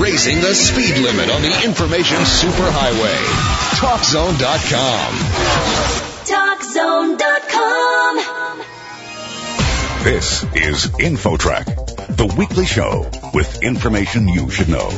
Raising the speed limit on the information superhighway. TalkZone.com. TalkZone.com. This is InfoTrack, the weekly show with information you should know.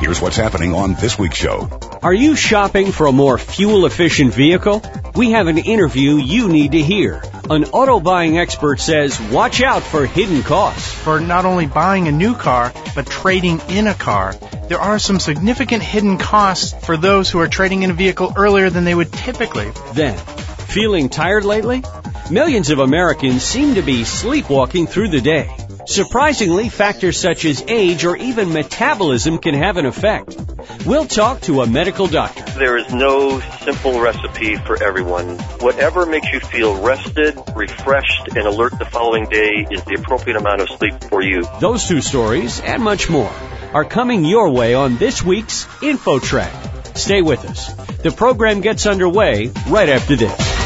Here's what's happening on this week's show. Are you shopping for a more fuel efficient vehicle? We have an interview you need to hear. An auto buying expert says watch out for hidden costs. For not only buying a new car, but trading in a car, there are some significant hidden costs for those who are trading in a vehicle earlier than they would typically. Then, feeling tired lately? Millions of Americans seem to be sleepwalking through the day. Surprisingly, factors such as age or even metabolism can have an effect. We'll talk to a medical doctor. There is no simple recipe for everyone. Whatever makes you feel rested, refreshed, and alert the following day is the appropriate amount of sleep for you. Those two stories and much more are coming your way on this week's InfoTrack. Stay with us. The program gets underway right after this.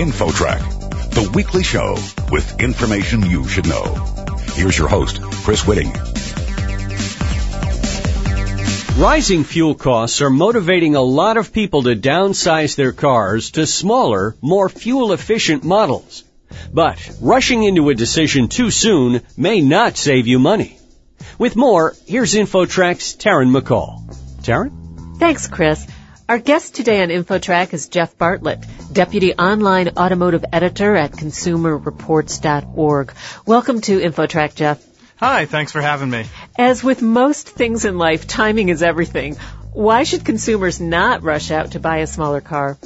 InfoTrack, the weekly show with information you should know. Here's your host, Chris Whitting. Rising fuel costs are motivating a lot of people to downsize their cars to smaller, more fuel efficient models. But rushing into a decision too soon may not save you money. With more, here's InfoTrack's Taryn McCall. Taryn? Thanks, Chris. Our guest today on InfoTrack is Jeff Bartlett, Deputy Online Automotive Editor at ConsumerReports.org. Welcome to InfoTrack, Jeff. Hi, thanks for having me. As with most things in life, timing is everything. Why should consumers not rush out to buy a smaller car?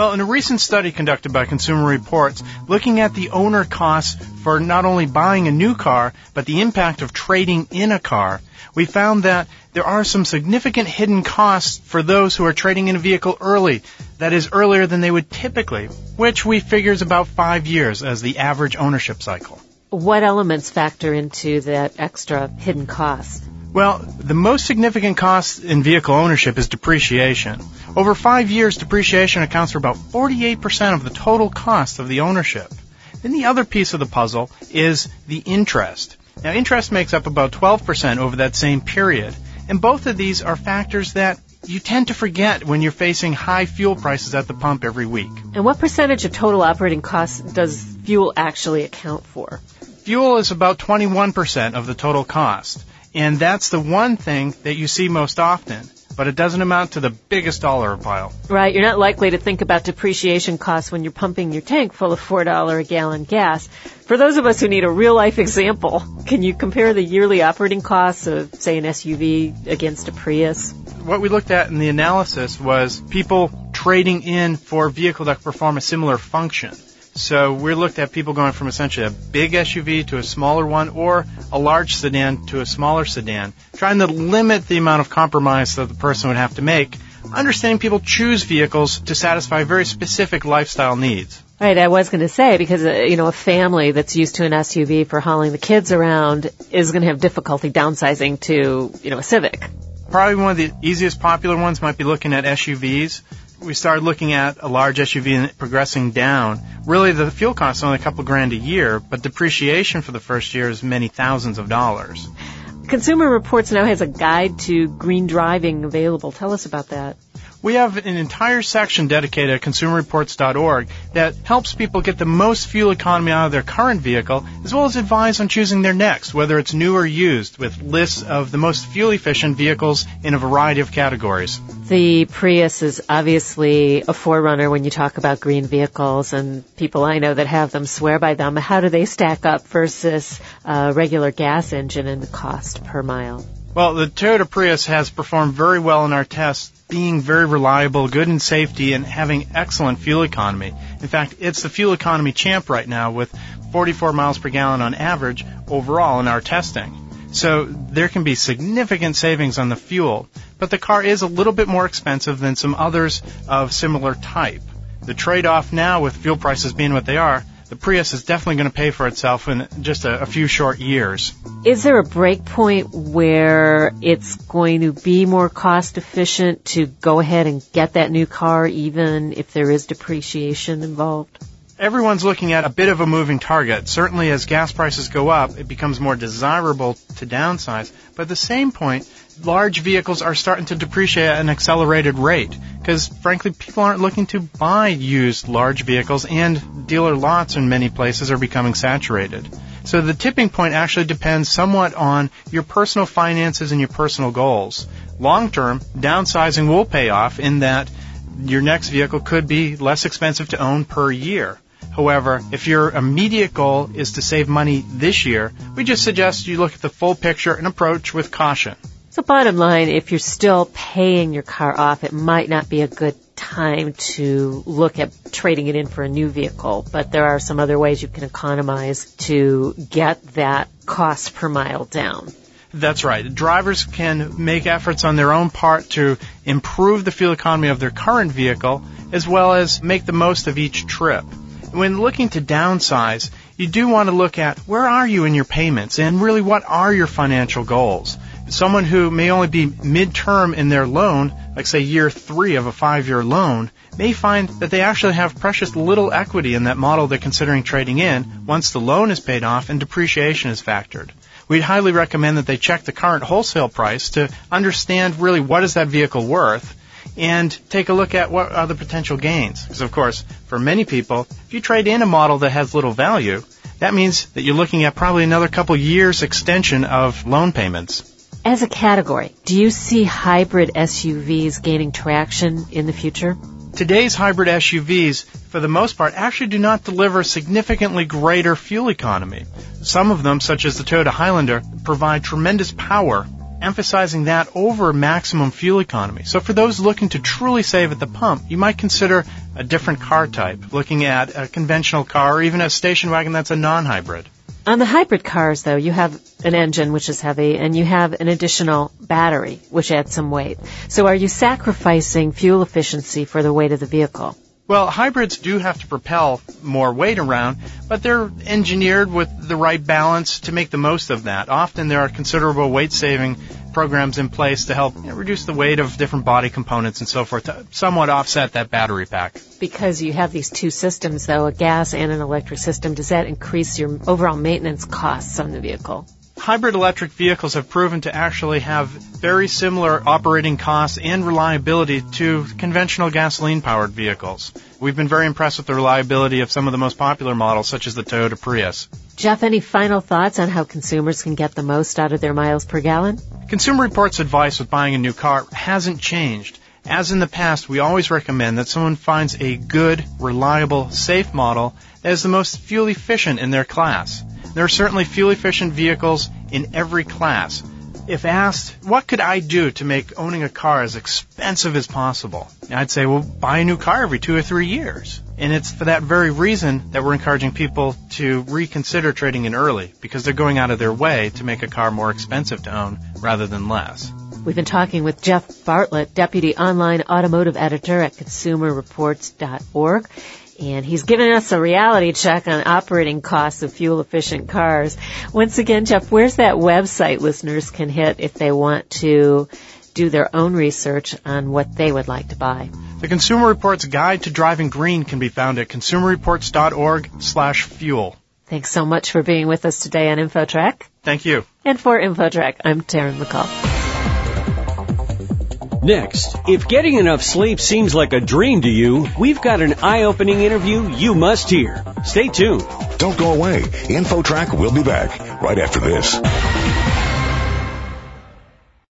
Well, in a recent study conducted by Consumer Reports, looking at the owner costs for not only buying a new car, but the impact of trading in a car, we found that there are some significant hidden costs for those who are trading in a vehicle early, that is earlier than they would typically, which we figure is about five years as the average ownership cycle. What elements factor into that extra hidden cost? Well, the most significant cost in vehicle ownership is depreciation. Over five years, depreciation accounts for about 48% of the total cost of the ownership. Then the other piece of the puzzle is the interest. Now, interest makes up about 12% over that same period. And both of these are factors that you tend to forget when you're facing high fuel prices at the pump every week. And what percentage of total operating costs does fuel actually account for? Fuel is about 21% of the total cost. And that's the one thing that you see most often but it doesn't amount to the biggest dollar pile. Right. You're not likely to think about depreciation costs when you're pumping your tank full of $4 a gallon gas. For those of us who need a real life example, can you compare the yearly operating costs of, say, an SUV against a Prius? What we looked at in the analysis was people trading in for a vehicle that perform a similar function. So we looked at people going from essentially a big SUV to a smaller one or a large sedan to a smaller sedan, trying to limit the amount of compromise that the person would have to make, understanding people choose vehicles to satisfy very specific lifestyle needs. Right, I was going to say because uh, you know a family that's used to an SUV for hauling the kids around is going to have difficulty downsizing to you know a Civic. Probably one of the easiest popular ones might be looking at SUVs we started looking at a large SUV and progressing down. Really, the fuel cost is only a couple grand a year, but depreciation for the first year is many thousands of dollars. Consumer Reports now has a guide to green driving available. Tell us about that. We have an entire section dedicated at consumerreports.org that helps people get the most fuel economy out of their current vehicle, as well as advise on choosing their next, whether it's new or used, with lists of the most fuel efficient vehicles in a variety of categories. The Prius is obviously a forerunner when you talk about green vehicles, and people I know that have them swear by them. How do they stack up versus a regular gas engine in the cost per mile? Well, the Toyota Prius has performed very well in our tests being very reliable, good in safety, and having excellent fuel economy. In fact, it's the fuel economy champ right now with 44 miles per gallon on average overall in our testing. So there can be significant savings on the fuel, but the car is a little bit more expensive than some others of similar type. The trade-off now with fuel prices being what they are, the Prius is definitely going to pay for itself in just a, a few short years. Is there a break point where it's going to be more cost efficient to go ahead and get that new car even if there is depreciation involved? Everyone's looking at a bit of a moving target. Certainly as gas prices go up, it becomes more desirable to downsize. But at the same point, large vehicles are starting to depreciate at an accelerated rate because frankly people aren't looking to buy used large vehicles and dealer lots in many places are becoming saturated. So the tipping point actually depends somewhat on your personal finances and your personal goals. Long term, downsizing will pay off in that your next vehicle could be less expensive to own per year. However, if your immediate goal is to save money this year, we just suggest you look at the full picture and approach with caution. So bottom line, if you're still paying your car off, it might not be a good time to look at trading it in for a new vehicle, but there are some other ways you can economize to get that cost per mile down. That's right. Drivers can make efforts on their own part to improve the fuel economy of their current vehicle as well as make the most of each trip when looking to downsize, you do want to look at where are you in your payments and really what are your financial goals. Someone who may only be midterm in their loan, like say year three of a five year loan, may find that they actually have precious little equity in that model they're considering trading in once the loan is paid off and depreciation is factored. We'd highly recommend that they check the current wholesale price to understand really what is that vehicle worth and take a look at what are the potential gains. Because of course, for many people, if you trade in a model that has little value, that means that you're looking at probably another couple years extension of loan payments. As a category, do you see hybrid SUVs gaining traction in the future? Today's hybrid SUVs, for the most part, actually do not deliver significantly greater fuel economy. Some of them, such as the Toyota Highlander, provide tremendous power emphasizing that over maximum fuel economy. So for those looking to truly save at the pump, you might consider a different car type, looking at a conventional car or even a station wagon that's a non-hybrid. On the hybrid cars, though, you have an engine which is heavy and you have an additional battery which adds some weight. So are you sacrificing fuel efficiency for the weight of the vehicle? Well, hybrids do have to propel more weight around, but they're engineered with the right balance to make the most of that. Often there are considerable weight saving programs in place to help you know, reduce the weight of different body components and so forth to somewhat offset that battery pack. Because you have these two systems though, a gas and an electric system, does that increase your overall maintenance costs on the vehicle? Hybrid electric vehicles have proven to actually have very similar operating costs and reliability to conventional gasoline powered vehicles. We've been very impressed with the reliability of some of the most popular models, such as the Toyota Prius. Jeff, any final thoughts on how consumers can get the most out of their miles per gallon? Consumer Reports advice with buying a new car hasn't changed. As in the past, we always recommend that someone finds a good, reliable, safe model that is the most fuel efficient in their class. There are certainly fuel efficient vehicles in every class. If asked, what could I do to make owning a car as expensive as possible? I'd say, well, buy a new car every two or three years. And it's for that very reason that we're encouraging people to reconsider trading in early because they're going out of their way to make a car more expensive to own rather than less. We've been talking with Jeff Bartlett, Deputy Online Automotive Editor at ConsumerReports.org and he's giving us a reality check on operating costs of fuel efficient cars. Once again, Jeff, where's that website listeners can hit if they want to do their own research on what they would like to buy? The Consumer Reports Guide to Driving Green can be found at consumerreports.org slash fuel. Thanks so much for being with us today on InfoTrack. Thank you. And for InfoTrack, I'm Taryn McCall. Next, if getting enough sleep seems like a dream to you, we've got an eye-opening interview you must hear. Stay tuned. Don't go away. InfoTrack will be back right after this.